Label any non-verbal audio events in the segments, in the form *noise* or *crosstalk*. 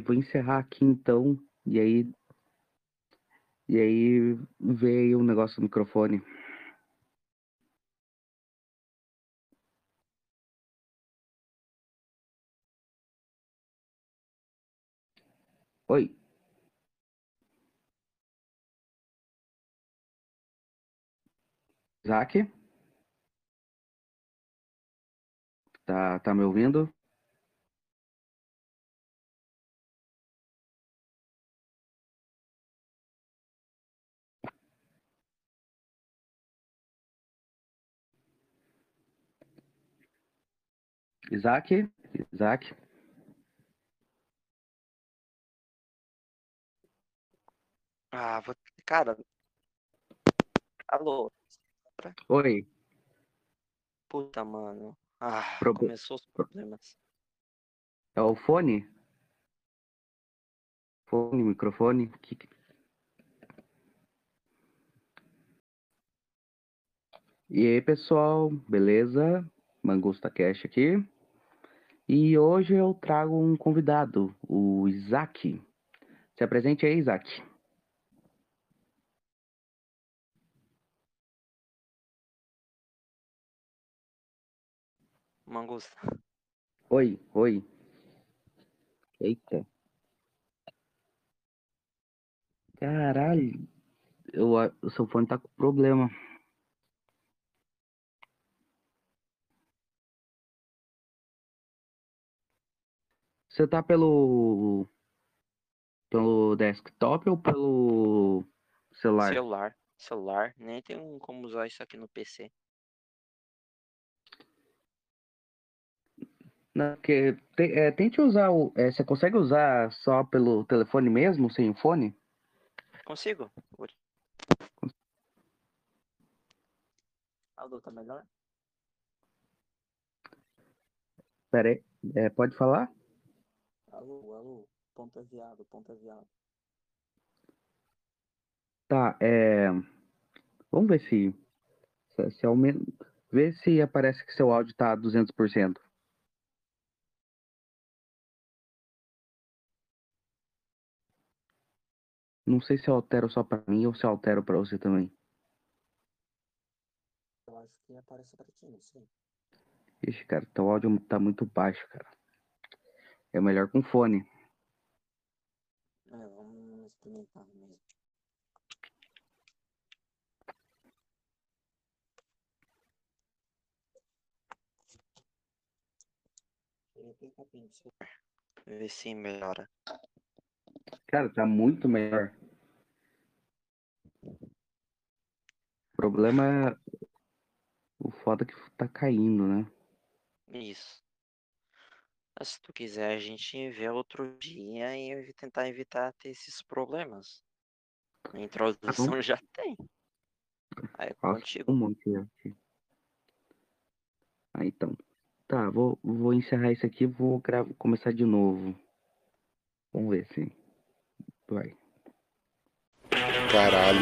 Vou encerrar aqui então. E aí. E aí aí o negócio do microfone. Oi. Isaac? Tá, tá me ouvindo? Isaac? Isaac? Ah, vou. Cara. Alô? Oi. Puta, mano. Ah, começou os problemas. É o fone? Fone, microfone? Que- E aí, pessoal, beleza? Mangusta Cash aqui. E hoje eu trago um convidado, o Isaac. Se apresente aí, Isaac. Mangusta. Oi, oi. Eita. Caralho. Eu, o seu fone tá com problema. Você tá pelo. pelo desktop ou pelo celular? Celular. Celular. Nem tem como usar isso aqui no PC. Não, porque te- é, tente usar o. é, você consegue usar só pelo telefone mesmo, sem o fone? Consigo? Alô, tá melhor? Pera aí. É, pode falar? Alô, alô. Ponta viado, ponta viado. Tá, é. Vamos ver se. Se, se aumenta. Vê se aparece que seu áudio tá 200%. Não sei se eu altero só pra mim ou se eu altero pra você também. Eu acho que aparece pra ti, não sei. Ixi, cara, teu áudio tá muito baixo, cara. É melhor com fone. É, vamos experimentar mesmo. Ver se melhora. Cara, tá muito melhor. O problema é. O foda que tá caindo, né? Isso. Mas se tu quiser, a gente vê outro dia e eu tentar evitar ter esses problemas. A introdução *laughs* já tem. Aí é Nossa, contigo. um monte aqui. Ah, então. Tá, vou, vou encerrar isso aqui e vou gra- começar de novo. Vamos ver se. Vai. Caralho.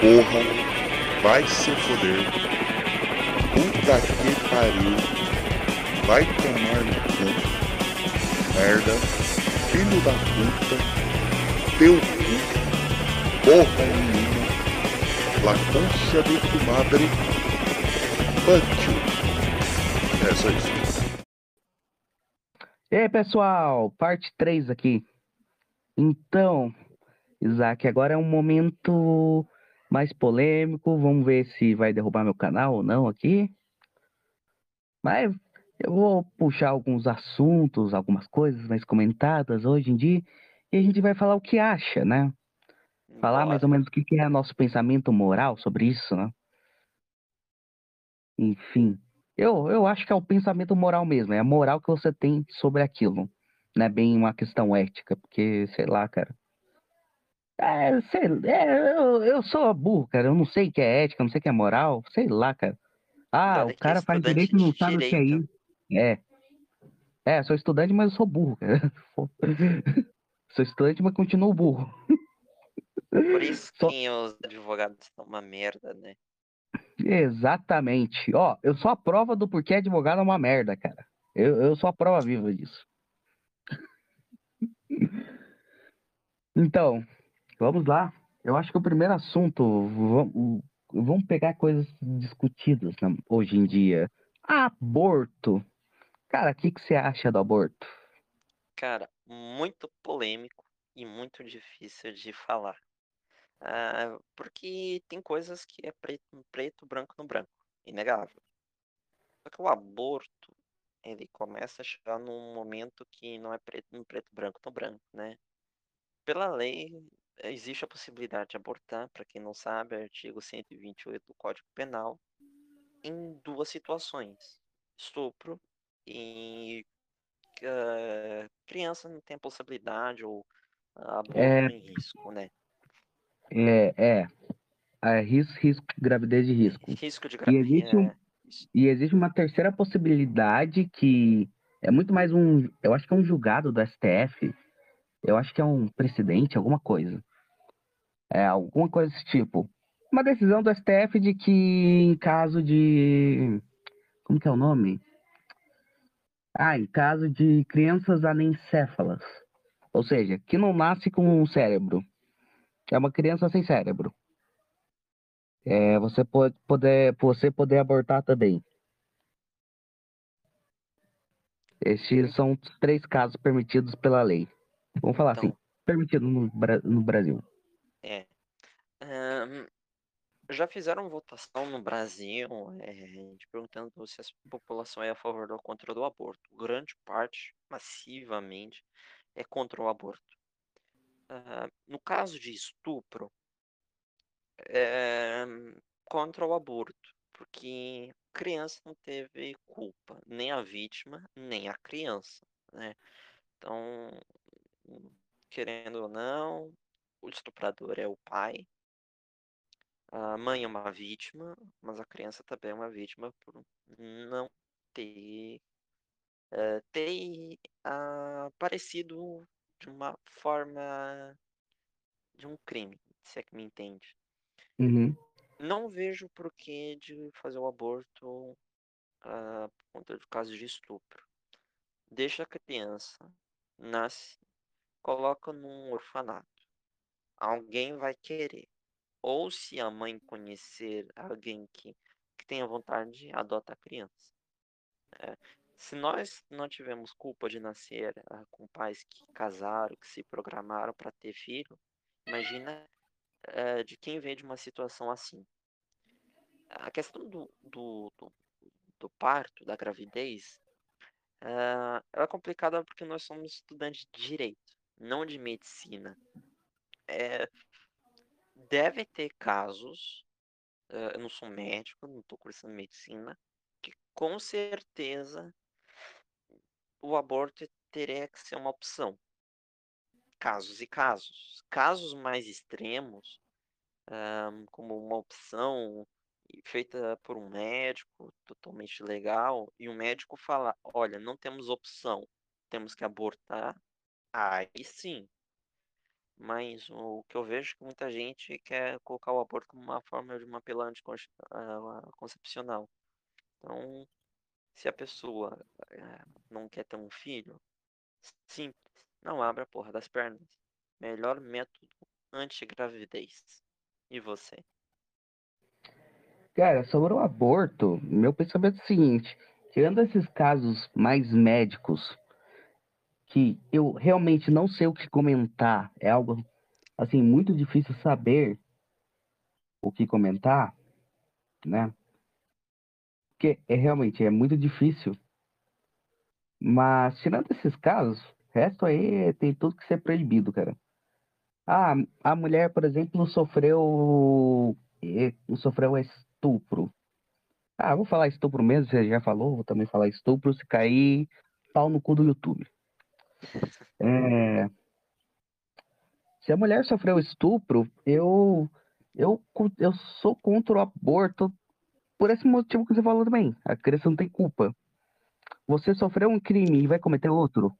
Porra. Vai se foder. Puta que pariu. Vai tomar no cu. Merda. Filho da puta. Teu cu. Porra nenhuma. La concha de tu madre. You. É só isso. E aí, pessoal, parte 3 aqui. Então, Isaac, agora é um momento mais polêmico. Vamos ver se vai derrubar meu canal ou não aqui. Mas eu vou puxar alguns assuntos, algumas coisas mais comentadas hoje em dia. E a gente vai falar o que acha, né? Falar mais ou menos o que é nosso pensamento moral sobre isso, né? Enfim, eu, eu acho que é o pensamento moral mesmo, é a moral que você tem sobre aquilo. Não é bem uma questão ética, porque, sei lá, cara. É, sei, é, eu, eu sou burro, cara. Eu não sei o que é ética, não sei o que é moral, sei lá, cara. Ah, Cara, o é cara faz direito e não sabe o que é isso. É. É, sou estudante, mas eu sou burro, cara. *laughs* sou estudante, mas continuo burro. Por isso Só- que os advogados são uma merda, né? Exatamente. Ó, eu sou a prova do porquê advogado é uma merda, cara. Eu, eu sou a prova viva disso. *laughs* Então, vamos lá. Eu acho que o primeiro assunto, vamos, vamos pegar coisas discutidas né, hoje em dia. Aborto. Cara, o que, que você acha do aborto? Cara, muito polêmico e muito difícil de falar. Ah, porque tem coisas que é preto no preto, branco no branco. Inegável. Só que o aborto, ele começa a chegar num momento que não é preto no preto, branco no branco, né? Pela lei, existe a possibilidade de abortar, para quem não sabe, é artigo 128 do Código Penal, em duas situações: estupro e uh, criança não tem a possibilidade ou aborto é... em risco, né? É, é. é risco, risco, gravidez de risco. Risco de gravidez. E existe, um, é... e existe uma terceira possibilidade que é muito mais um. Eu acho que é um julgado do STF. Eu acho que é um precedente, alguma coisa. É, alguma coisa desse tipo. Uma decisão do STF de que em caso de. Como que é o nome? Ah, em caso de crianças anencéfalas. Ou seja, que não nasce com um cérebro. É uma criança sem cérebro. É, você pode poder, você poder abortar também. Estes são os três casos permitidos pela lei. Vamos falar então, assim, permitido no, no Brasil. É. Um, já fizeram votação no Brasil, é, perguntando se a população é a favor ou contra do aborto. Grande parte, massivamente, é contra o aborto. Uh, no caso de estupro, é contra o aborto, porque a criança não teve culpa, nem a vítima, nem a criança, né? Então, querendo ou não, o estuprador é o pai, a mãe é uma vítima, mas a criança também é uma vítima por não ter, uh, ter aparecido de uma forma de um crime, se é que me entende. Uhum. Não vejo porquê de fazer o aborto uh, por conta do caso de estupro. Deixa a criança, nasce, coloca num orfanato. Alguém vai querer. Ou se a mãe conhecer alguém que, que tenha vontade, adota a criança. É, se nós não tivemos culpa de nascer uh, com pais que casaram, que se programaram para ter filho, imagina uh, de quem vem de uma situação assim. A questão do, do, do, do parto, da gravidez, uh, é complicada porque nós somos estudantes de direito, não de medicina. É, deve ter casos, uh, eu não sou médico, não estou cursando medicina, que com certeza o aborto teria que ser uma opção. Casos e casos. Casos mais extremos, um, como uma opção feita por um médico totalmente legal, e o médico fala: olha, não temos opção, temos que abortar, aí sim. Mas o que eu vejo é que muita gente quer colocar o aborto como uma forma de uma pílula anticoncepcional. Então, se a pessoa é, não quer ter um filho, simples, não abra a porra das pernas. Melhor método anti-gravidez. E você? Cara, sobre o aborto, meu pensamento é o seguinte: tirando esses casos mais médicos, que eu realmente não sei o que comentar, é algo assim muito difícil saber o que comentar, né? Porque é realmente é muito difícil. Mas tirando esses casos, resto aí tem tudo que ser proibido, cara. Ah, a mulher, por exemplo, sofreu sofreu estupro. Ah, vou falar estupro mesmo, você já falou, vou também falar estupro, se cair, pau no cu do YouTube. É... Se a mulher sofreu estupro, eu, eu, eu sou contra o aborto por esse motivo que você falou também. A criança não tem culpa. Você sofreu um crime e vai cometer outro.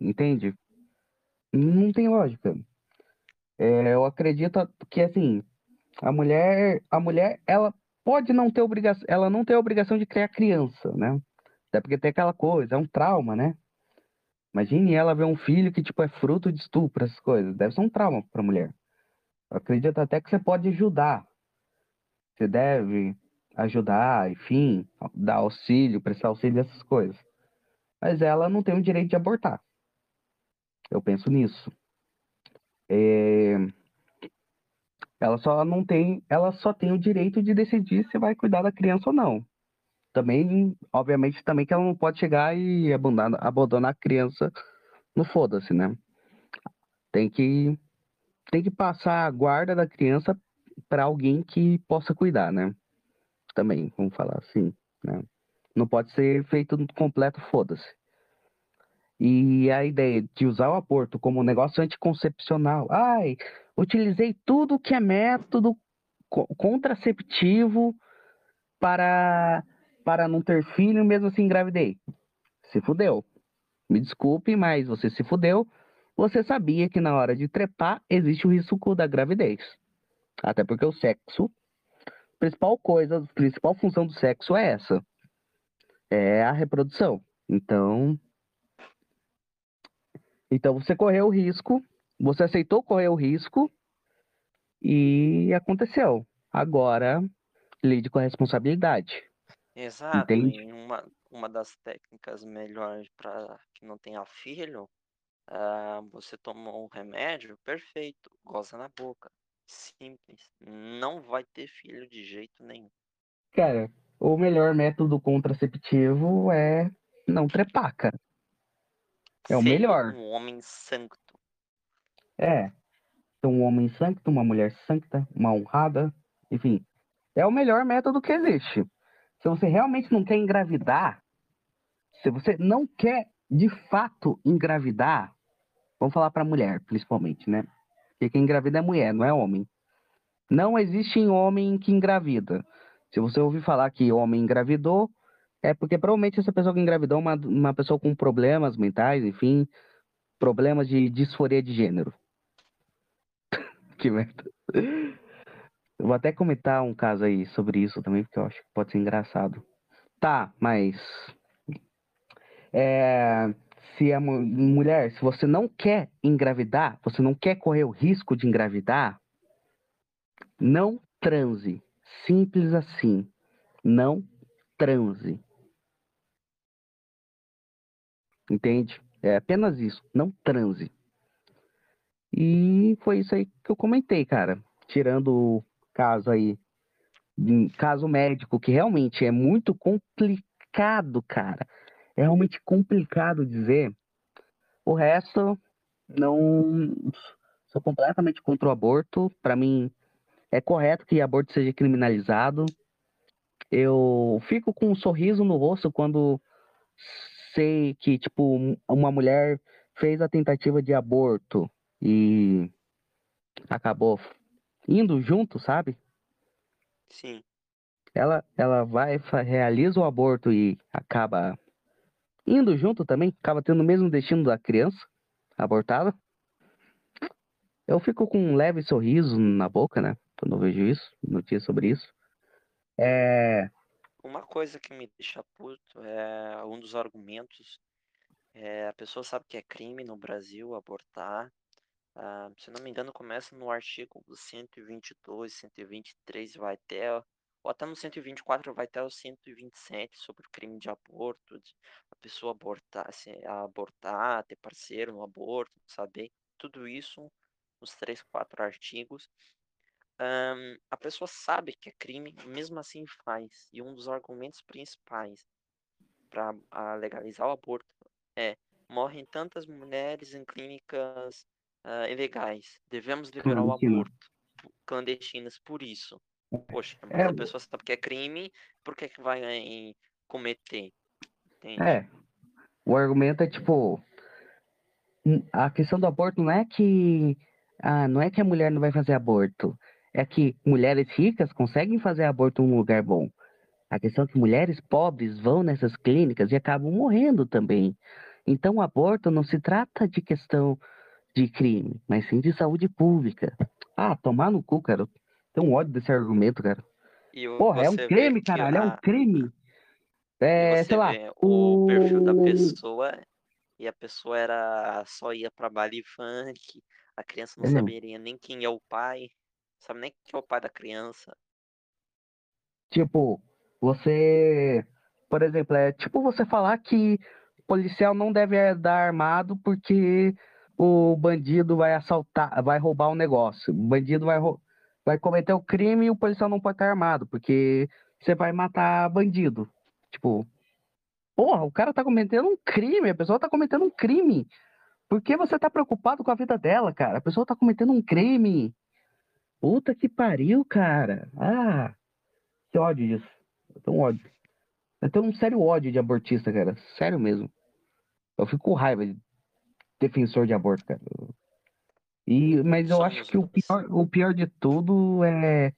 Entende? Não tem lógica. É, eu acredito que assim, a mulher, a mulher, ela pode não ter obrigação, ela não tem a obrigação de criar criança, né? Até porque tem aquela coisa, é um trauma, né? Imagine ela ver um filho que, tipo, é fruto de estupro, essas coisas. Deve ser um trauma pra mulher. Eu acredito até que você pode ajudar. Você deve ajudar, enfim, dar auxílio, prestar auxílio, essas coisas. Mas ela não tem o direito de abortar. Eu penso nisso. É... Ela só não tem, ela só tem o direito de decidir se vai cuidar da criança ou não. Também, obviamente, também que ela não pode chegar e abandonar, abandonar a criança no foda-se, né? Tem que tem que passar a guarda da criança para alguém que possa cuidar, né? Também, vamos falar assim, né? Não pode ser feito completo foda-se. E a ideia de usar o aborto como negócio anticoncepcional. Ai, utilizei tudo que é método contraceptivo para, para não ter filho, mesmo assim engravidei. Se fudeu. Me desculpe, mas você se fudeu. Você sabia que na hora de trepar existe o risco da gravidez. Até porque o sexo, principal coisa, a principal função do sexo é essa. É a reprodução. Então, então você correu o risco, você aceitou correr o risco e aconteceu. Agora, lide com a responsabilidade. Exato. Entende? E uma, uma das técnicas melhores para que não tenha filho, ah, você tomou um remédio, perfeito, goza na boca. Simples. Não vai ter filho de jeito nenhum. Cara, o melhor método contraceptivo é não trepar, cara. É o Seja melhor. um homem santo. É. Ser um homem santo, uma mulher santa, uma honrada, enfim. É o melhor método que existe. Se você realmente não quer engravidar, se você não quer de fato engravidar, vamos falar para mulher, principalmente, né? Porque quem engravida é mulher, não é homem. Não existe homem que engravida. Se você ouvir falar que homem engravidou, é porque provavelmente essa pessoa que engravidou é uma, uma pessoa com problemas mentais, enfim, problemas de disforia de gênero. *laughs* que merda. Eu vou até comentar um caso aí sobre isso também, porque eu acho que pode ser engraçado. Tá, mas. É, se a mu- mulher, se você não quer engravidar, você não quer correr o risco de engravidar, não transe. Simples assim. Não transe. Entende? É apenas isso. Não transe. E foi isso aí que eu comentei, cara. Tirando caso aí, caso médico, que realmente é muito complicado, cara. É realmente complicado dizer. O resto, não. Sou completamente contra o aborto. Para mim, é correto que aborto seja criminalizado. Eu fico com um sorriso no rosto quando sei que, tipo, um- uma mulher fez a tentativa de aborto e acabou indo junto, sabe? Sim. Ela, ela vai, realiza o aborto e acaba indo junto também, acaba tendo o mesmo destino da criança abortada. Eu fico com um leve sorriso na boca, né? Quando eu vejo isso, notícia sobre isso. É, Uma coisa que me deixa puto é um dos argumentos. É, a pessoa sabe que é crime no Brasil abortar. Ah, se não me engano, começa no artigo 122, 123, vai até. Ou até no 124 vai até o 127 sobre o crime de aborto, de a pessoa abortar, se abortar, ter parceiro no aborto, saber. Tudo isso nos três, quatro artigos. Ahn, a pessoa sabe que é crime, mesmo assim faz. E um dos argumentos principais para legalizar o aborto é: morrem tantas mulheres em clínicas ah, ilegais. Devemos liberar o aborto clandestinas por isso. Poxa, mas É, a pessoa sabe que é crime, por que, que vai eh, cometer? Entende? É, o argumento é tipo, a questão do aborto não é que, ah, não é que a mulher não vai fazer aborto, é que mulheres ricas conseguem fazer aborto num lugar bom. A questão é que mulheres pobres vão nessas clínicas e acabam morrendo também. Então, o aborto não se trata de questão de crime, mas sim de saúde pública. Ah, tomar no cu, cara. Tem um ódio desse argumento, cara. E Porra, é um crime, caralho, é um a- crime. É, você sei lá, vê o perfil da o- pessoa e a pessoa era só ia pra baile funk, a criança não Hum. saberia nem quem é o pai, sabe nem quem é o pai da criança. Tipo, você, por exemplo, é tipo você falar que policial não deve andar armado porque o bandido vai assaltar, vai roubar um negócio. O bandido vai, vai cometer o crime e o policial não pode estar armado, porque você vai matar bandido. Tipo, porra, o cara tá cometendo um crime, a pessoa tá cometendo um crime. Por que você tá preocupado com a vida dela, cara? A pessoa tá cometendo um crime. Puta que pariu, cara. Ah, que ódio disso. Eu tenho um ódio. Eu tenho um sério ódio de abortista, cara. Sério mesmo. Eu fico com raiva defensor de aborto, cara. E, mas eu acho Somos que o pior, o pior de tudo é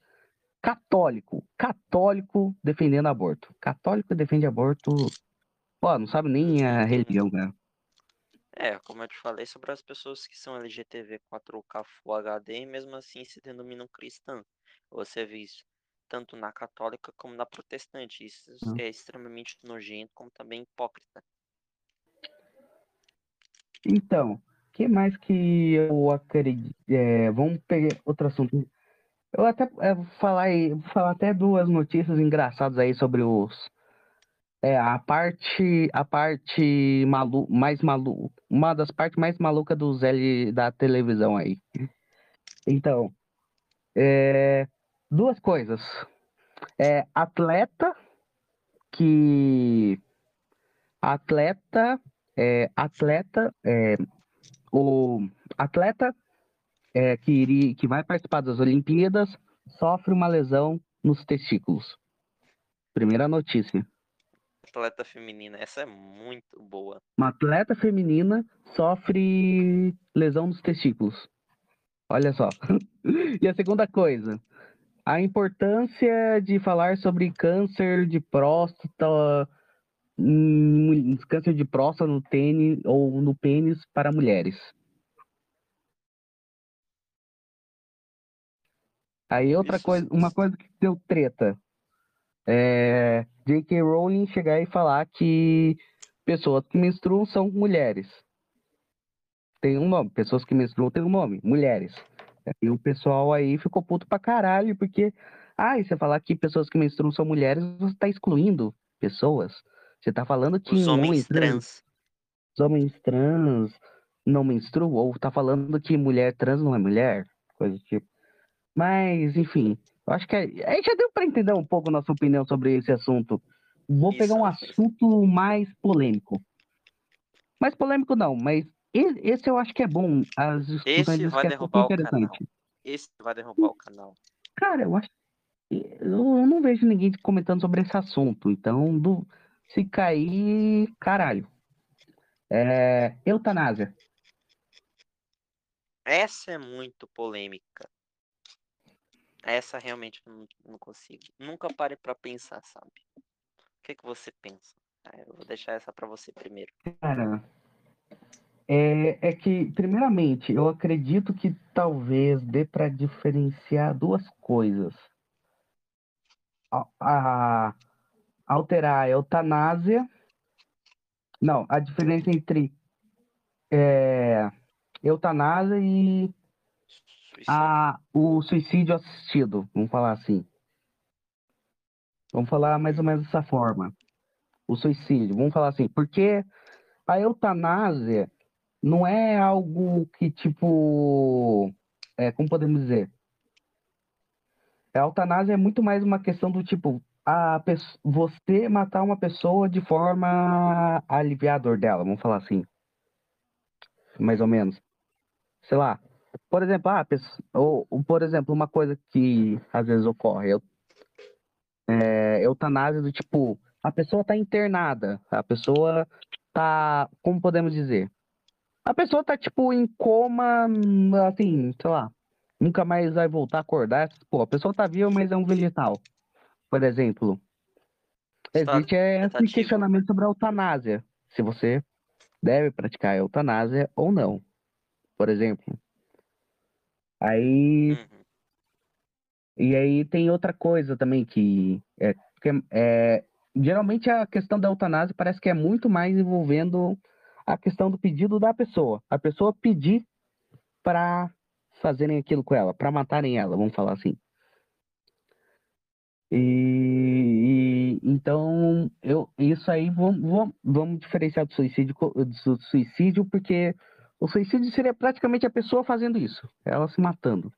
católico. Católico defendendo aborto. Católico defende aborto. Pô, não sabe nem a religião, cara. É, como eu te falei sobre as pessoas que são LGTV 4K Full HD e mesmo assim se denominam cristãs. Você vê isso tanto na católica como na protestante. Isso Hum. é extremamente nojento, como também hipócrita. Então, que mais que eu acredito? É, vamos pegar outro assunto. Eu até é, vou falar vou falar até duas notícias engraçadas aí sobre os é, a parte a parte malu, mais malu, uma das partes mais malucas dos L da televisão aí. Então, é, duas coisas. É, atleta que atleta é, atleta é, o atleta é, que, iria, que vai participar das Olimpíadas sofre uma lesão nos testículos. Primeira notícia. Atleta feminina, essa é muito boa. Uma atleta feminina sofre lesão nos testículos. Olha só. *laughs* e a segunda coisa, a importância de falar sobre câncer de próstata, hum, câncer de próstata no tênis ou no pênis para mulheres. Aí outra coisa, uma coisa que deu treta. É J.K. Rowling chegar e falar que pessoas que menstruam são mulheres. Tem um nome, pessoas que menstruam tem um nome, mulheres. E o pessoal aí ficou puto pra caralho, porque, ah, e você falar que pessoas que menstruam são mulheres, você tá excluindo pessoas. Você tá falando que Os homens trans. os homens trans não menstruam, ou tá falando que mulher trans não é mulher, coisa do tipo. Mas, enfim, eu acho que aí aí já deu pra entender um pouco a nossa opinião sobre esse assunto. Vou Isso, pegar um assunto mais polêmico. Mais polêmico não, mas esse eu acho que é bom. As discussões Esse vai é derrubar super o canal. Esse vai derrubar o canal. Cara, eu acho. Eu não vejo ninguém comentando sobre esse assunto. Então, do- se cair, caralho. É, eutanásia. Essa é muito polêmica. Essa realmente não, não consigo. Nunca pare pra pensar, sabe? O que, que você pensa? Ah, eu vou deixar essa pra você primeiro. Cara, é, é que, primeiramente, eu acredito que talvez dê para diferenciar duas coisas. A, a- alterar a eutanásia. Não, a diferença entre é, eutanásia e a, o suicídio assistido, vamos falar assim. Vamos falar mais ou menos dessa forma. O suicídio, vamos falar assim, porque a eutanásia não é algo que, tipo, é, como podemos dizer? A eutanásia é muito mais uma questão do tipo, a você matar uma pessoa de forma a aliviar a dor dela, vamos falar assim. Mais ou menos. Sei lá. Por exemplo, ah, ou, ou, por exemplo, uma coisa que às vezes ocorre, eu, é, eutanásia do tipo, a pessoa tá internada, a pessoa tá, como podemos dizer? A pessoa tá, tipo, em coma, assim, sei lá, nunca mais vai voltar a acordar. Pô, a pessoa tá viva, mas é um vegetal, por exemplo. Estado Existe é, esse questionamento sobre a eutanásia, se você deve praticar a eutanásia ou não, por exemplo. Aí, Uhum. e aí tem outra coisa também que é, que é, geralmente a questão da eutanásia parece que é muito mais envolvendo a questão do pedido da pessoa. A pessoa pedir para fazerem aquilo com ela, para matarem ela, vamos falar assim. E, e então eu isso aí vamos, vamos, diferenciar do suicídio do suicídio porque o suicídio seria praticamente a pessoa fazendo isso, ela se matando.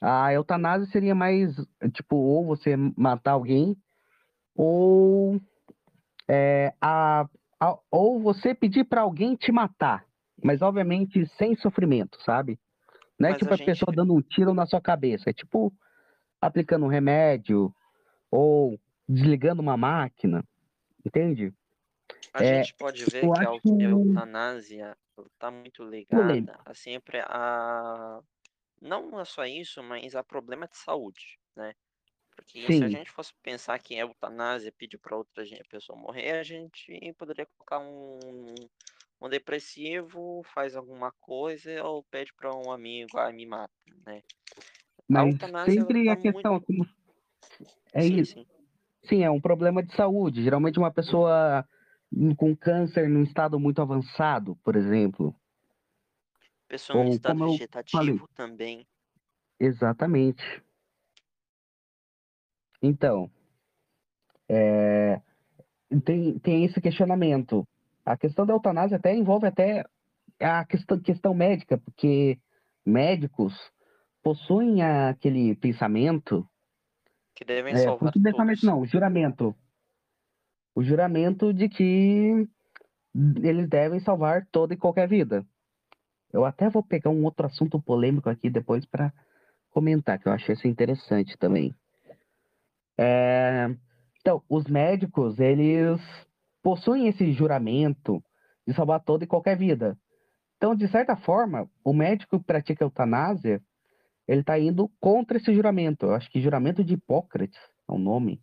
A eutanásia seria mais tipo ou você matar alguém ou é, a, a, ou você pedir para alguém te matar, mas obviamente sem sofrimento, sabe? Não é Mas tipo a a pessoa gente- dando um tiro na sua cabeça, é tipo aplicando um remédio ou desligando uma máquina, entende? A É, gente pode ver que a eutanásia está muito ligada a sempre a não é só isso, mas a problema de saúde, né? Porque se a Sim. gente fosse pensar que eutanásia pedir para outra pessoa morrer, a gente poderia colocar um, um depressivo, faz alguma coisa ou pede para um amigo, ah, me mata, né? Mas sempre tá a questão como é Sim, isso. sim. Sim, é um problema de saúde. Geralmente uma pessoa com câncer num estado muito avançado, por exemplo. Pessoa em Ou estado como eu vegetativo também. Exatamente. Então, é, tem, tem esse questionamento. A questão da eutanásia até envolve até a questão, questão médica, porque médicos possuem aquele pensamento, Que devem é, salvar pensamento não, juramento. O juramento de que eles devem salvar toda e qualquer vida. Eu até vou pegar um outro assunto polêmico aqui depois para comentar, que eu achei isso interessante também. É, Então, os médicos, eles possuem esse juramento de salvar toda e qualquer vida. Então, de certa forma, o médico que pratica eutanásia, ele está indo contra esse juramento. Eu acho que juramento de Hipócrates é o nome.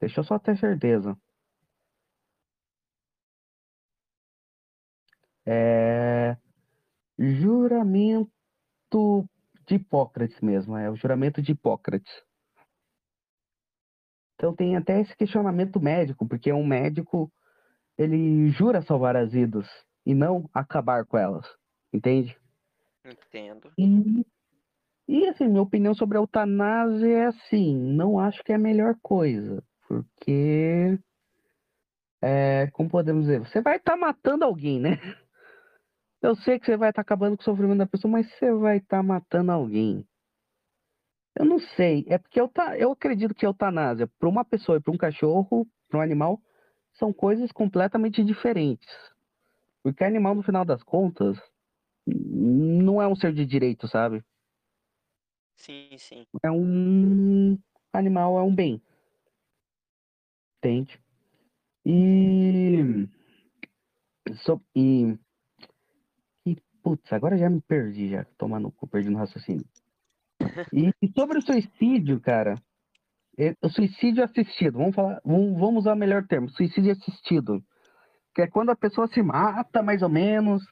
Deixa eu só ter certeza. É... Juramento de Hipócrates mesmo, é o juramento de Hipócrates. Então tem até esse questionamento médico, porque um médico ele jura salvar as vidas e não acabar com elas, entende? Entendo. E, e assim, minha opinião sobre a eutanásia é assim, não acho que é a melhor coisa, porque é, como podemos dizer, você vai estar matando alguém, né? *laughs* Eu sei que você vai estar acabando com o sofrimento da pessoa, mas você vai estar matando alguém. Eu não sei, é porque eu, tá, eu acredito que eutanásia para uma pessoa e para um cachorro, para um animal, são coisas completamente diferentes. Porque animal, no final das contas, não é um ser de direito, sabe? Sim, sim. É um animal, é um bem. Entende? E. So, e. e putz, agora já me perdi, já. Tomar no cu, perdi no raciocínio. *laughs* E, e sobre o suicídio, cara. é- O suicídio assistido, vamos falar, vamos usar o melhor termo, suicídio assistido. Que é quando a pessoa se mata, mais ou menos.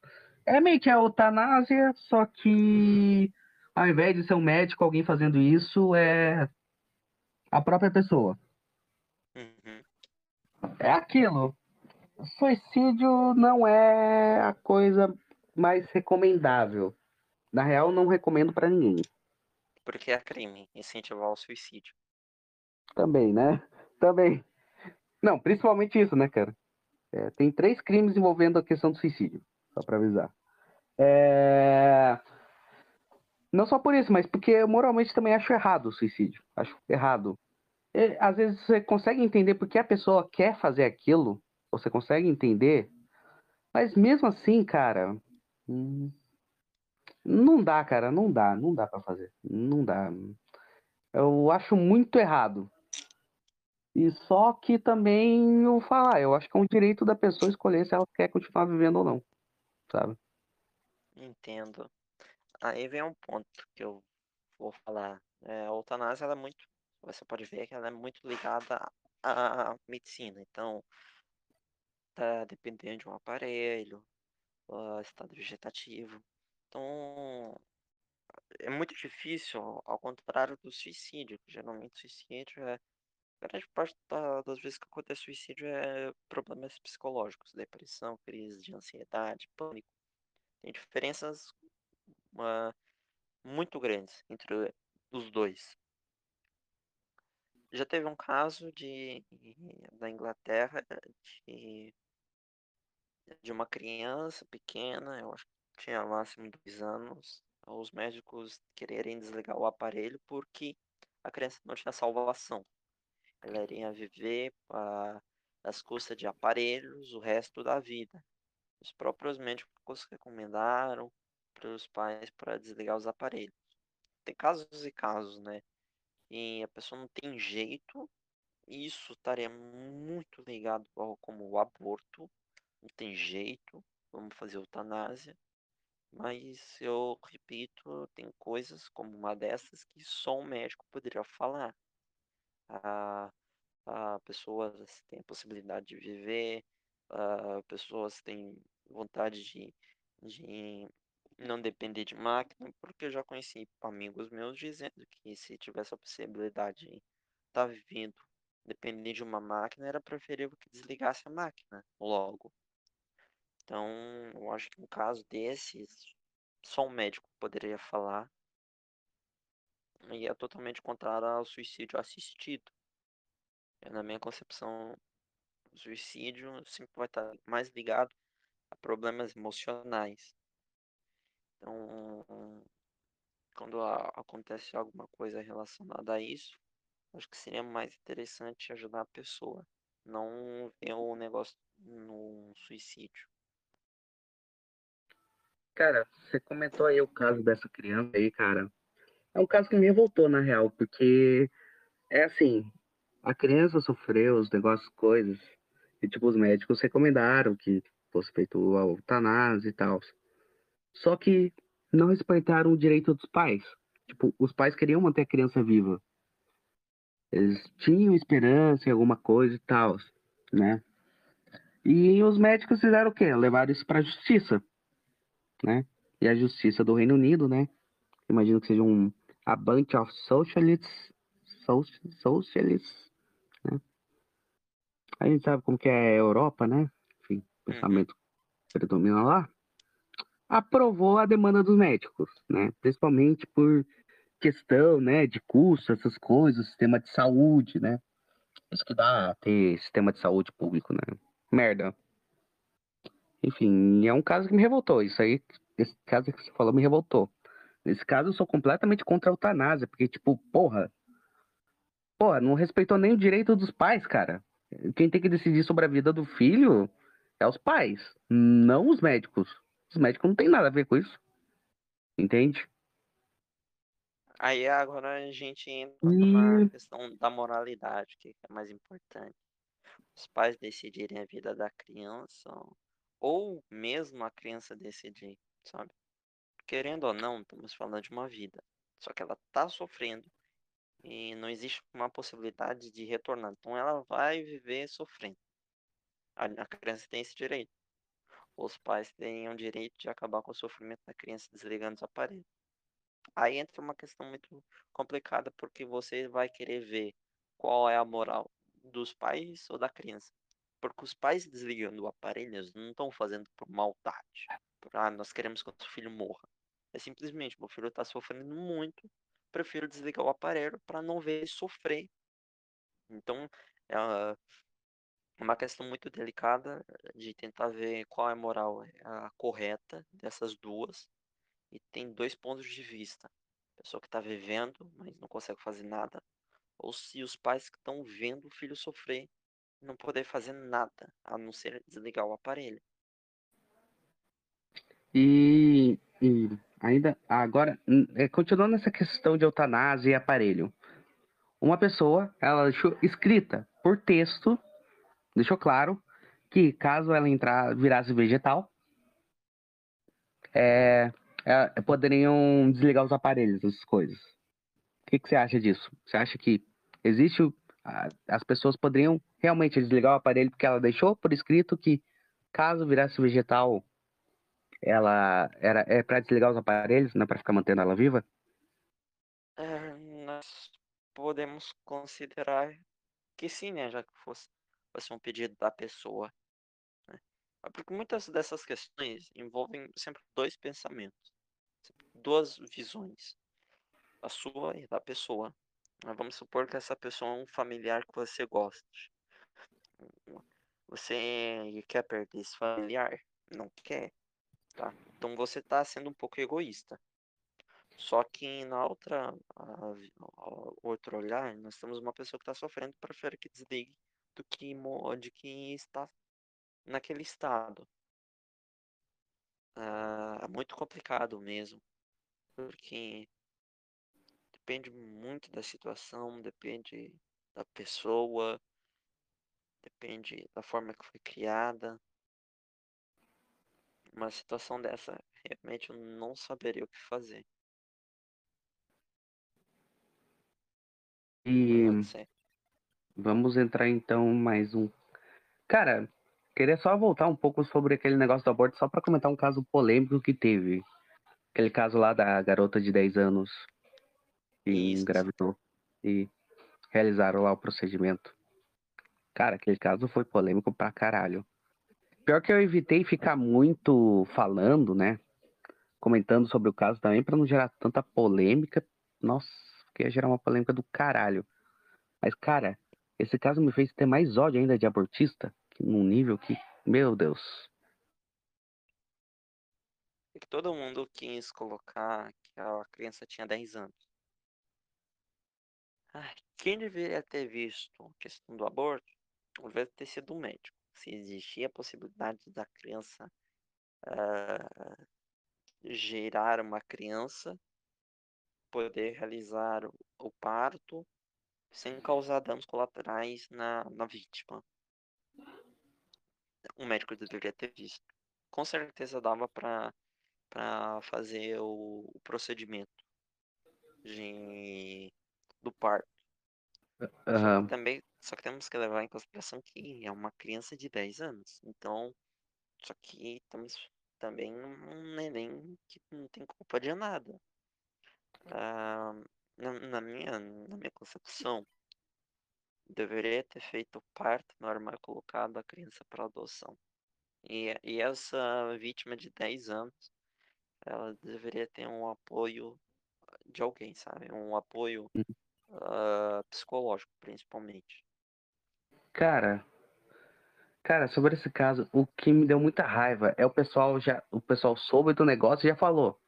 É meio que a eutanásia, só que ao invés de ser um médico, alguém fazendo isso, é a própria pessoa. Uhum. É aquilo. Suicídio não é a coisa mais recomendável. Na real, não recomendo pra ninguém. Porque é crime incentivar o suicídio. Também, né? Também. Não, principalmente isso, né, cara? É, tem três crimes envolvendo a questão do suicídio, só pra avisar. É... Não só por isso, mas porque moralmente também acho errado o suicídio. Acho errado. E, às vezes você consegue entender porque a pessoa quer fazer aquilo, você consegue entender, mas mesmo assim, cara, hum, não dá, cara, não dá, não dá pra fazer, não dá. Eu acho muito errado. E só que também eu falar, eu acho que é um direito da pessoa escolher se ela quer continuar vivendo ou não, sabe? Entendo. Aí vem um ponto que eu vou falar. É, a eutanásia, ela é muito. Você pode ver que ela é muito ligada à medicina. Então, tá dependendo de um aparelho, estado vegetativo. Então, é muito difícil, ao contrário do suicídio, que geralmente o suicídio é grande parte da- das vezes que acontece suicídio é problemas psicológicos, depressão, crise de ansiedade, pânico. Tem diferenças ah, muito grandes entre os dois. Já teve um caso de da Inglaterra de, de uma criança pequena, eu acho que tinha máximo dois anos, os médicos quererem desligar o aparelho porque a criança não tinha salvação. Ela iria viver ah, às custas de aparelhos o resto da vida. Os próprios médicos recomendaram para os pais para desligar os aparelhos. Tem casos e casos, né? E a pessoa não tem jeito, isso estaria muito ligado ao como o aborto, não tem jeito, vamos fazer eutanásia. Mas eu repito, tem coisas como uma dessas que só um médico poderia falar. A, a pessoas têm a possibilidade de viver, a pessoas têm vontade de, de não depender de máquina, porque eu já conheci amigos meus dizendo que se tivesse a possibilidade de estar tá vivendo depender de uma máquina, era preferível que desligasse a máquina logo. Então, eu acho que um caso desses, só um médico poderia falar. E é totalmente contrário ao suicídio assistido. Na minha concepção, o suicídio sempre vai estar mais ligado a problemas emocionais. Então, quando acontece alguma coisa relacionada a isso, acho que seria mais interessante ajudar a pessoa, não ver o negócio no suicídio. Cara, você comentou aí o caso dessa criança aí, cara. É um caso que me revoltou, na real, porque é assim, a criança sofreu os negócios, coisas, e tipo, os médicos recomendaram que fosse feito a eutanásia e tal. Só que não respeitaram o direito dos pais. Tipo, os pais queriam manter a criança viva. Eles tinham esperança em alguma coisa e tal, né? E os médicos fizeram o quê? Levaram isso para justiça, né? E a justiça do Reino Unido, né? Imagino que seja um a bunch of socialists, socialists, né? A gente sabe como que é a Europa, né? Pensamento predomina lá aprovou a demanda dos médicos, né? Principalmente por questão, né, de custo, essas coisas, sistema de saúde, né? Isso que dá ter sistema de saúde público, né? Merda. Enfim, é um caso que me revoltou. Isso aí, esse caso que você falou me revoltou. Nesse caso, eu sou completamente contra a eutanásia, porque, tipo, porra. Porra, não respeitou nem o direito dos pais, cara. Quem tem que decidir sobre a vida do filho é os pais, não os médicos. Os médicos não tem nada a ver com isso. Entende? Aí agora a gente entra na questão da moralidade, que é mais importante. Os pais decidirem a vida da criança, ou mesmo a criança decidir, sabe? Querendo ou não, estamos falando de uma vida. Só que ela tá sofrendo e não existe uma possibilidade de retornar. Então ela vai viver sofrendo. A criança tem esse direito os pais tenham o direito de acabar com o sofrimento da criança desligando os aparelhos. Aí entra uma questão muito complicada, porque você vai querer ver qual é a moral dos pais ou da criança. Porque os pais desligando o aparelho não estão fazendo por maldade. Por, ah, nós queremos que o nosso filho morra. É simplesmente, meu filho está sofrendo muito, prefiro desligar o aparelho para não ver ele sofrer. Então, é, uma questão muito delicada de tentar ver qual é a moral é a correta dessas duas. E tem dois pontos de vista. A pessoa que está vivendo, mas não consegue fazer nada. Ou se os pais que estão vendo o filho sofrer não poder fazer nada, a não ser desligar o aparelho. E, e ainda agora, é, continuando essa questão de eutanásia e aparelho. Uma pessoa, ela deixou escrita por texto deixou claro que caso ela entrar, virasse vegetal, é, é, poderiam desligar os aparelhos, essas coisas. O que, que você acha disso? Você acha que existe as pessoas poderiam realmente desligar o aparelho porque ela deixou por escrito que caso virasse vegetal, ela era é para desligar os aparelhos, não é para ficar mantendo ela viva? É, nós podemos considerar que sim, né? Já que fosse, fosse um pedido da pessoa. Né? Porque muitas dessas questões envolvem sempre dois pensamentos, duas visões, a sua e da pessoa. Vamos supor que essa pessoa é um familiar que você goste. Você quer perder esse familiar? Não quer, tá? Então você está sendo um pouco egoísta. Só que na outra, a, a, outro olhar, nós temos uma pessoa que está sofrendo, prefere que desligue do que de que está naquele estado. Ah, é muito complicado mesmo, porque depende muito da situação, depende da pessoa, depende da forma que foi criada. Uma situação dessa, realmente eu não saberia o que fazer. E. vamos entrar então mais um. Cara, queria só voltar um pouco sobre aquele negócio do aborto, só para comentar um caso polêmico que teve. Aquele caso lá da garota de 10 anos que Isso. engravidou e realizaram lá o procedimento. Cara, aquele caso foi polêmico pra caralho. Pior que eu evitei ficar muito falando, né? Comentando sobre o caso também, pra não gerar tanta polêmica. Nossa, que ia gerar uma polêmica do caralho. Mas, cara, esse caso me fez ter mais ódio ainda de abortista, num nível que, meu Deus. Todo mundo quis colocar que a criança tinha 10 anos. Ai, quem deveria ter visto a questão do aborto deveria ter sido um médico. Se existia a possibilidade da criança ah, gerar uma criança, poder realizar o parto sem causar danos colaterais na, na vítima. Um médico deveria ter visto. Com certeza dava para para fazer o, o procedimento de, do parto. Aham. também, só que temos que levar em consideração que é uma criança de 10 anos. Então, só que temos também um neném que não tem culpa de nada. Ah, na, na minha, na minha concepção, deveria ter feito parto normal colocado a criança para adoção. E, e essa vítima de 10 anos, ela deveria ter um apoio de alguém, sabe? Um apoio ah, psicológico, principalmente. Cara, cara, sobre esse caso, o que me deu muita raiva é o pessoal já, o pessoal soube do negócio e já falou,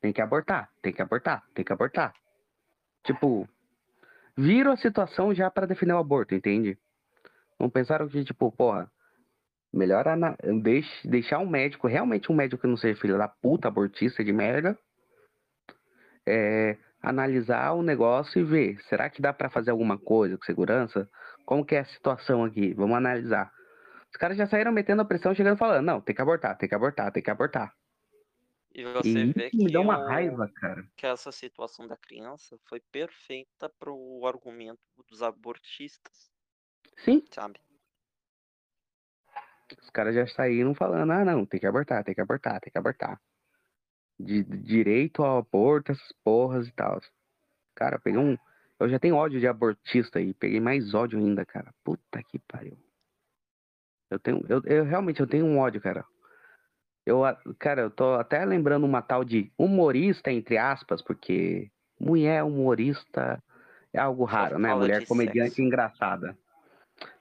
tem que abortar, tem que abortar, tem que abortar. Tipo, viram a situação já para defender o aborto, entende? Não pensaram que, tipo, porra, melhor ana- deixe, deixar um médico, realmente um médico que não seja filho da puta, abortista de merda, é, analisar o negócio e ver, será que dá para fazer alguma coisa com segurança? Como que é a situação aqui? Vamos analisar. Os caras já saíram metendo a pressão, chegando falando, não, tem que abortar, tem que abortar, tem que abortar. E E você vê isso me que, dá uma o- raiva, cara. que essa situação da criança foi perfeita para o argumento dos abortistas, Sim, sabe? os caras já saíram falando, ah, não, tem que abortar, tem que abortar, tem que abortar. De, de direito ao aborto, essas porras e tal. Cara, eu peguei um. Eu já tenho ódio de abortista e peguei mais ódio ainda, cara. Puta que pariu. Eu tenho. Eu, eu realmente eu tenho um ódio, cara. Eu, cara, eu tô até lembrando uma tal de humorista, entre aspas, porque mulher humorista é algo raro, né? Mulher comediante sexo. engraçada.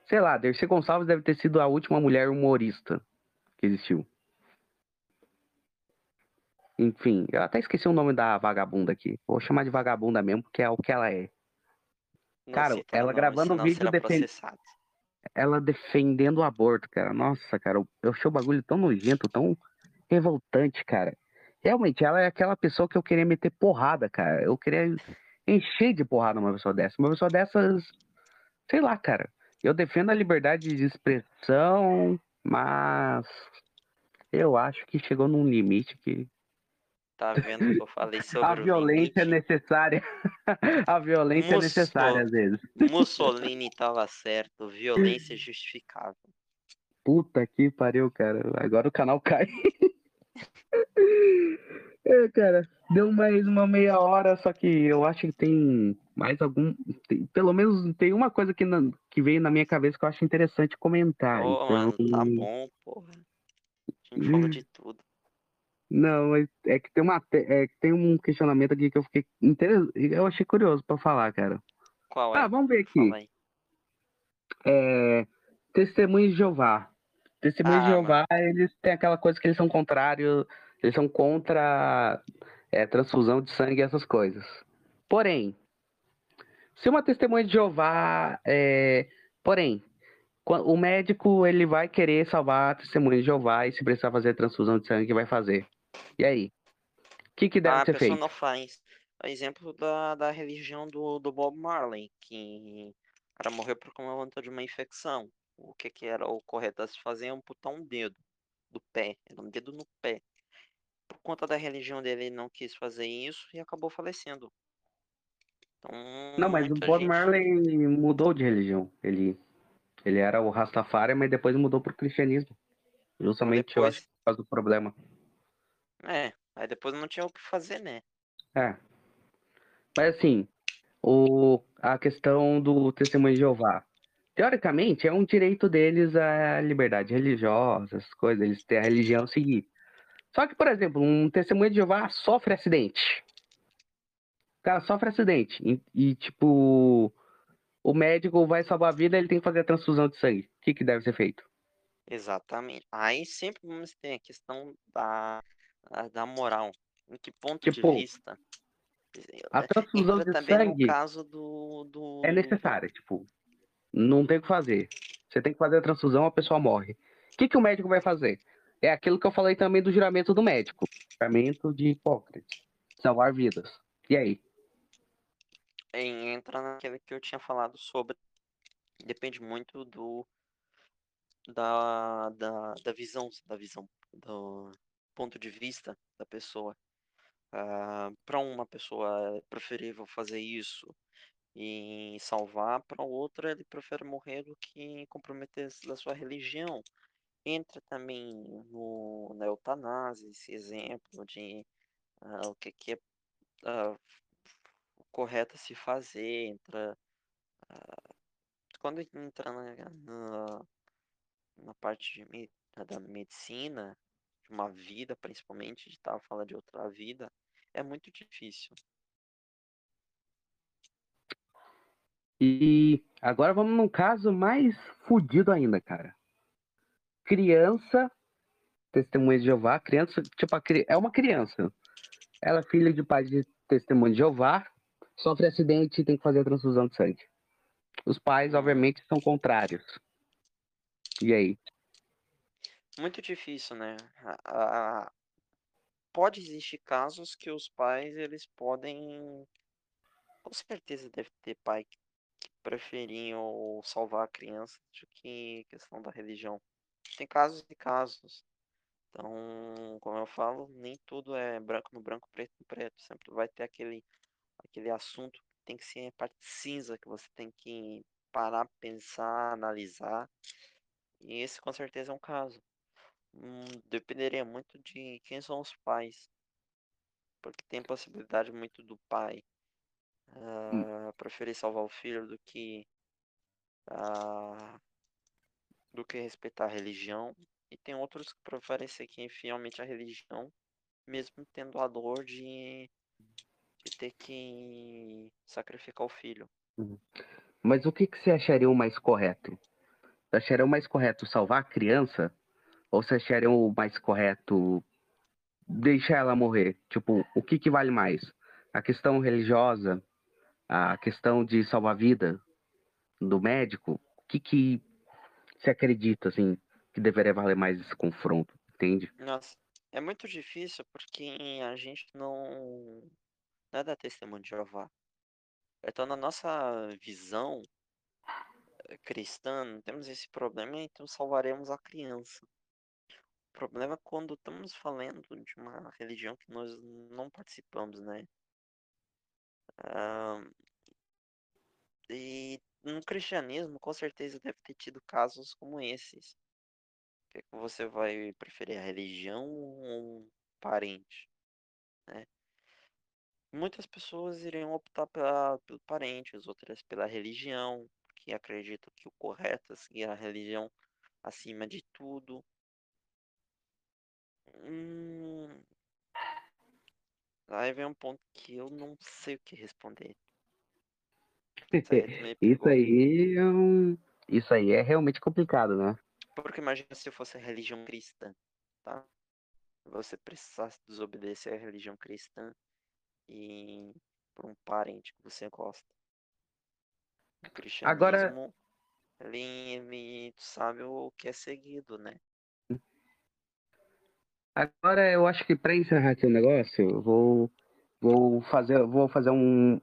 Sei lá, Dercy Gonçalves deve ter sido a última mulher humorista que existiu. Enfim, eu até esqueci o nome da vagabunda aqui. Vou chamar de vagabunda mesmo, porque é o que ela é. Não Cara, ela nome, gravando vídeo será defend- processado. Ela defendendo o aborto, cara. Nossa, cara, eu achei o bagulho tão nojento, tão revoltante, cara. Realmente, ela é aquela pessoa que eu queria meter porrada, cara. Eu queria encher de porrada uma pessoa dessa. Uma pessoa dessas, sei lá, cara. Eu defendo a liberdade de expressão, mas eu acho que chegou num limite que Tá vendo que eu falei *laughs* sobre a o violência é necessária. *laughs* a violência é necessária às vezes. Mussolini tava certo, violência é justificável. Puta que pariu, cara. Agora o canal cai. *laughs* *laughs* é, cara. Deu mais uma meia hora, só que eu acho que tem mais algum. tem- pelo menos tem uma coisa que, na- que veio na minha cabeça que eu acho interessante comentar. Então, mano, tá bom, porra. A gente falou de tudo. Não, é que tem uma é que tem um questionamento aqui que eu fiquei interes... eu achei curioso pra falar, cara. Qual é? Ah, vamos ver aqui. Fala. É, Testemunhos de Jeová. Testemunhos de Ah, Jeová, eles têm aquela coisa que eles são contrários, eles são contra é, transfusão de sangue e essas coisas. Porém, se uma testemunha de Jeová, é, porém, o médico ele vai querer salvar a testemunha de Jeová e se precisar fazer transfusão de sangue, vai fazer. E aí? O que, que deve Ah, a ser pessoa feito? não faz. Exemplo da, da religião do, do Bob Marley, que o cara morreu por conta de uma infecção. O que, que era o correto a se fazer é amputar um dedo do pé. Era um dedo no pé. Por conta da religião dele, ele não quis fazer isso e acabou falecendo. Então, Não, mas o Bob gente- Marley mudou de religião. Ele, ele era o Rastafari, mas depois mudou pro cristianismo. Justamente, eu depois- acho, por causa do problema. É, aí depois não tinha o que fazer, né? É. Mas assim, o, a questão do testemunho de Jeová. Teoricamente, é um direito deles a liberdade religiosa, essas coisas, eles têm a religião a seguir. Só que, por exemplo, um testemunho de Jeová sofre acidente. O cara sofre acidente. E, e, tipo, o médico vai salvar a vida, ele tem que fazer a transfusão de sangue. O que, que deve ser feito? Exatamente. Aí sempre vamos ter a questão da, da moral. Em que ponto Tipo, de vista? A É, transfusão Entra de sangue no caso do, do, é necessária, tipo, não tem o que fazer. Você tem que fazer a transfusão, a pessoa morre. O que, que o médico vai fazer? É aquilo que eu falei também do juramento do médico. Juramento de Hipócrates. Salvar vidas. E aí? entra naquele que eu tinha falado sobre. Depende muito do da, da, da visão, da visão, do ponto de vista da pessoa. para uma pessoa preferível fazer isso e salvar, para outra ele prefere morrer do que comprometer da sua religião. Entra também no, na eutanásia, esse exemplo de ah, o que, que é o correto se fazer, entra ah, quando entra na, na, na parte de da medicina, de uma vida, principalmente, de estar falando de outra vida, é muito difícil. E agora vamos num caso mais fudido ainda, cara. Criança, testemunha de Jeová, criança, tipo, é uma criança. Ela é filha de pai de testemunha de Jeová, sofre acidente e tem que fazer a transfusão de sangue. Os pais, obviamente, são contrários. E aí? Muito difícil, né? Pode existir casos que os pais, eles podem... Com certeza deve ter pai que preferiam salvar a criança do que questão da religião. Tem casos e casos. Então, como eu falo, nem tudo é branco no branco, preto no preto. Sempre vai ter aquele, aquele assunto que tem que ser a parte cinza, que você tem que parar, pensar, analisar. E esse com certeza é um caso. Hum, dependeria muito de quem são os pais. Porque tem possibilidade muito do pai ah, preferir salvar o filho do que ah, do que respeitar a religião. E tem outros que preferem seguir fielmente a religião, mesmo tendo a dor de, de ter que sacrificar o filho. Mas o que, que você acharia o mais correto? Você acharia o mais correto salvar a criança? Ou você acharia o mais correto deixar ela morrer? Tipo, o que, que vale mais? A questão religiosa? A questão de salvar a vida do médico? O que, que você acredita, assim, que deveria valer mais esse confronto? Entende? Nossa, é muito difícil porque a gente não, não é da testemunho de Jeová. Então, na nossa visão eh, cristã, não temos esse problema, então salvaremos a criança. O problema é quando estamos falando de uma religião que nós não participamos, né? E no cristianismo, com certeza, deve ter tido casos como esses. Que que você vai preferir a religião ou um parente, né? Muitas pessoas iriam optar pela, pelo parentes, outras pela religião, que acreditam que o correto é seguir a religião acima de tudo. Hum, aí vem um ponto que eu não sei o que responder. Isso aí *laughs* é um... Isso aí é realmente complicado, né? Porque imagina se fosse a religião cristã, tá? Você precisasse desobedecer à religião cristã e por um parente que você gosta. O Agora- cristianismo, ele, ele sabe o que é seguido, né? Agora eu acho que para encerrar aqui o negócio, eu vou, vou fazer, vou fazer um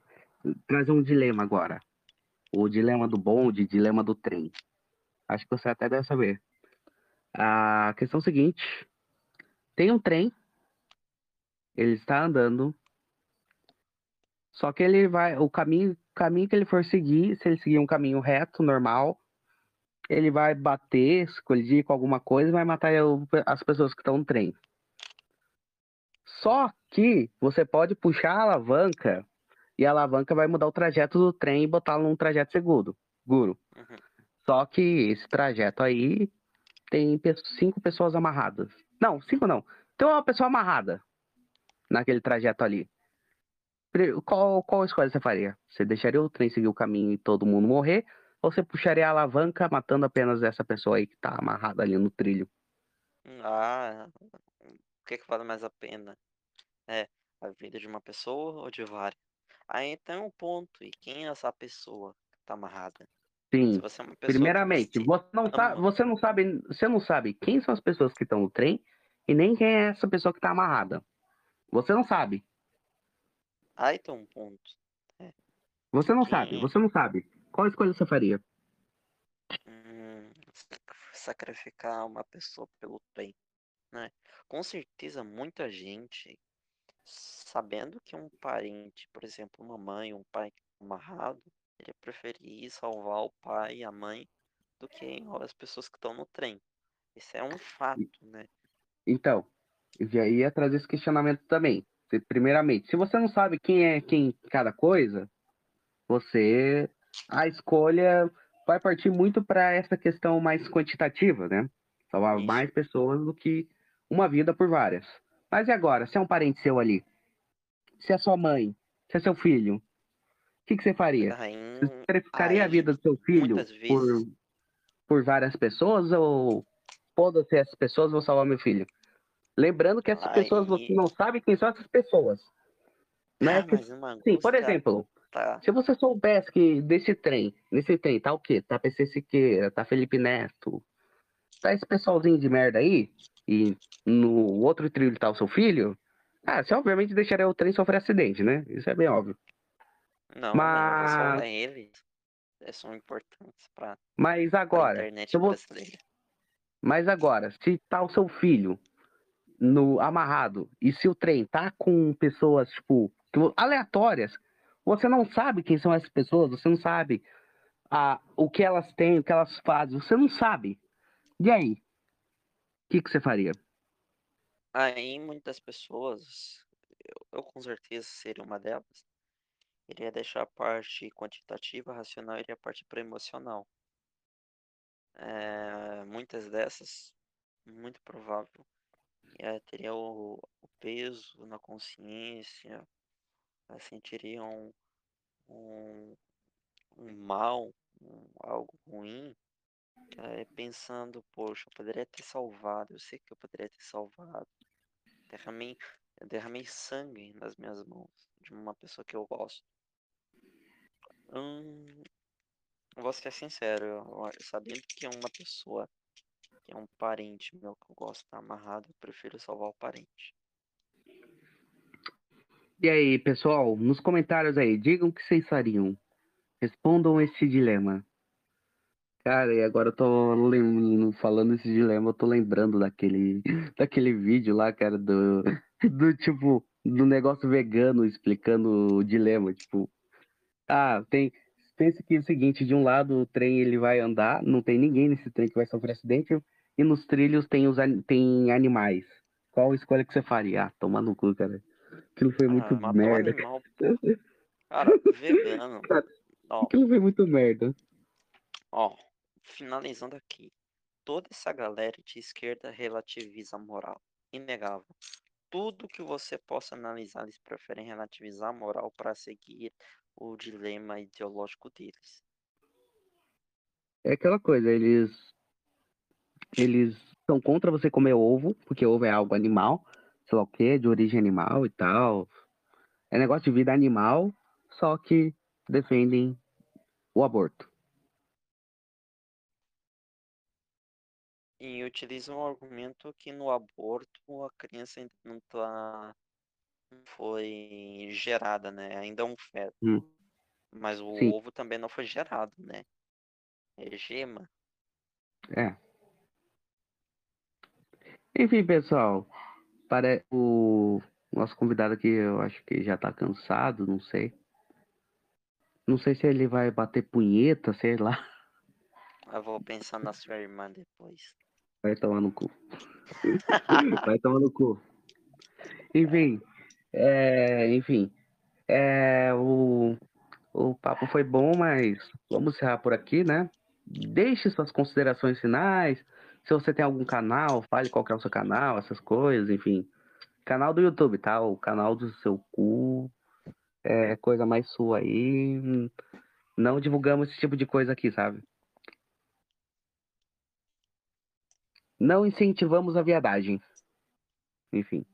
trazer um dilema agora. O dilema do bonde, dilema do trem. Acho que você até deve saber. A questão é a seguinte: tem um trem, ele está andando, só que ele vai, o caminho, caminho que ele for seguir, se ele seguir um caminho reto, normal, ele vai bater, se colidir com alguma coisa e vai matar as pessoas que estão no trem. Só que você pode puxar a alavanca e a alavanca vai mudar o trajeto do trem e botá-lo num trajeto seguro. seguro. Uhum. Só que esse trajeto aí tem cinco pessoas amarradas. Não, cinco não. Tem uma pessoa amarrada naquele trajeto ali. Qual, qual escolha você faria? Você deixaria o trem seguir o caminho e todo mundo morrer? Ou você puxaria a alavanca matando apenas essa pessoa aí que tá amarrada ali no trilho? Ah, o que que vale mais a pena? É a vida de uma pessoa ou de várias? Aí tem um ponto, e quem é essa pessoa que tá amarrada? Sim. você é Primeiramente, se você não, sabe, ama. você não sabe, você não sabe quem são as pessoas que estão no trem e nem quem é essa pessoa que tá amarrada. Você não sabe. Aí tem um ponto. Você não Quem sabe, é? você não sabe. Qual escolha você faria? Hum, sac- sacrificar uma pessoa pelo trem, né? Com certeza muita gente, sabendo que um parente, por exemplo, uma mãe, um pai amarrado, iria preferir salvar o pai e a mãe do que as pessoas que estão no trem. Isso é um fato, né? Então, eu já ia trazer esse questionamento também. Primeiramente, se você não sabe quem é quem em cada coisa, você a escolha vai partir muito para essa questão mais quantitativa, né? Salvar Isso. mais pessoas do que uma vida por várias. Mas e agora, se é um parente seu ali? Se é sua mãe? Se é seu filho? O que, que você faria? Daí, Você sacrificaria a aí, vida do seu filho por, por várias pessoas ou foda-se essas pessoas, vou salvar meu filho? Lembrando que essas pessoas Aí- você não sabe quem são essas pessoas. Não é ah, que- Sim, por exemplo, tá. se você soubesse que desse trem, nesse trem tá o quê? Tá PC Siqueira, tá Felipe Neto, tá esse pessoalzinho de merda aí, e no outro trilho tá o seu filho, ah, você obviamente deixaria o trem sofrer acidente, né? Isso é bem óbvio. Não, Mas- só eles eh, são importantes para Mas agora, internet eu vou- brasileira. Mas agora, se tá o seu filho no amarrado e se o trem tá com pessoas, tipo, aleatórias, você não sabe quem são essas pessoas, você não sabe ah, o que elas têm, o que elas fazem, você não sabe. E aí? O que, que você faria? Aí muitas pessoas, eu, eu com certeza seria uma delas, iria deixar a parte quantitativa, racional, iria partir para emocional. Eh, muitas dessas, muito provável, eh, teria o, o peso na consciência, sentiriam um, um mal, um- algo ruim, eh, pensando, poxa, eu poderia ter salvado, eu sei que eu poderia ter salvado. Derramei, derramei sangue nas minhas mãos de uma pessoa que eu gosto. Hum, vou ser sincero, eu- sabendo que é uma pessoa, que é um parente meu que eu gosto, tá amarrado, eu prefiro salvar o parente. E aí, pessoal, nos comentários aí, digam o que vocês fariam. Respondam esse dilema. Cara, e agora eu tô falando esse dilema, eu tô lembrando daquele, *laughs* daquele vídeo lá, cara, do, *laughs* do tipo, do negócio vegano explicando o dilema, tipo, ah, tem, pensa que é o seguinte, de um lado o trem ele vai andar, não tem ninguém nesse trem que vai sofrer acidente, e nos trilhos tem, os, tem animais. Qual escolha que você faria? Ah, toma no cu, cara. Aquilo foi muito Ah, matou o merda. animal. Cara, vegano. *laughs* Ó, Aquilo foi muito merda. ó, finalizando aqui. Toda essa galera de esquerda relativiza a moral. Inegável. Tudo que você possa analisar, eles preferem relativizar a moral para seguir o dilema ideológico deles. É aquela coisa, eles. Eles são contra você comer ovo, porque ovo é algo animal, sei lá o quê, de origem animal e tal. É negócio de vida animal, só que defendem o aborto. E utilizam o argumento que no aborto a criança ainda não tá. foi gerada, né? Ainda é um feto. Hum. Mas o Sim. ovo também não foi gerado, né? É gema. É. Enfim, pessoal, para o nosso convidado aqui, eu acho que já tá cansado, não sei. Não sei se ele vai bater punheta, sei lá. Eu vou pensar na sua irmã depois. Vai tomar no cu. *laughs* Vai tomar no cu. Enfim, é, enfim, é, o, o papo foi bom, mas vamos encerrar por aqui, né? Deixe suas considerações finais. Se você tem algum canal, fale qual que é o seu canal, essas coisas, enfim. Canal do YouTube, tá? O canal do seu cu é coisa mais sua aí. Não divulgamos esse tipo de coisa aqui, sabe? Não incentivamos a viadagem. Enfim.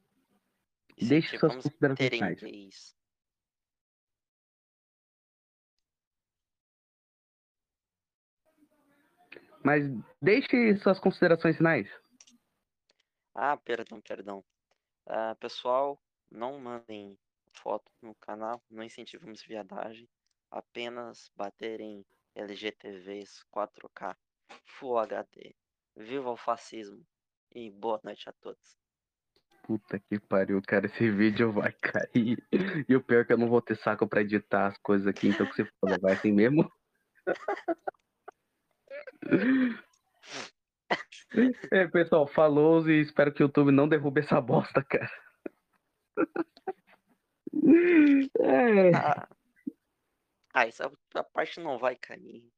Deixe suas considerações Mas deixe suas considerações finais. Ah, perdão, perdão. Ah, pessoal, não mandem foto no canal, não incentivamos viadagem. Apenas bater em LGTVs 4K Full HD. Viva o fascismo e boa noite a todos. Puta que pariu, cara. Esse vídeo vai cair. E o pior é que eu não vou ter saco pra editar as coisas aqui, então que se foda, vai assim mesmo. *laughs* *laughs* É, pessoal, falou e espero que o YouTube não derrube essa bosta, cara. *laughs* É. Ah, ah, essa parte não vai cair.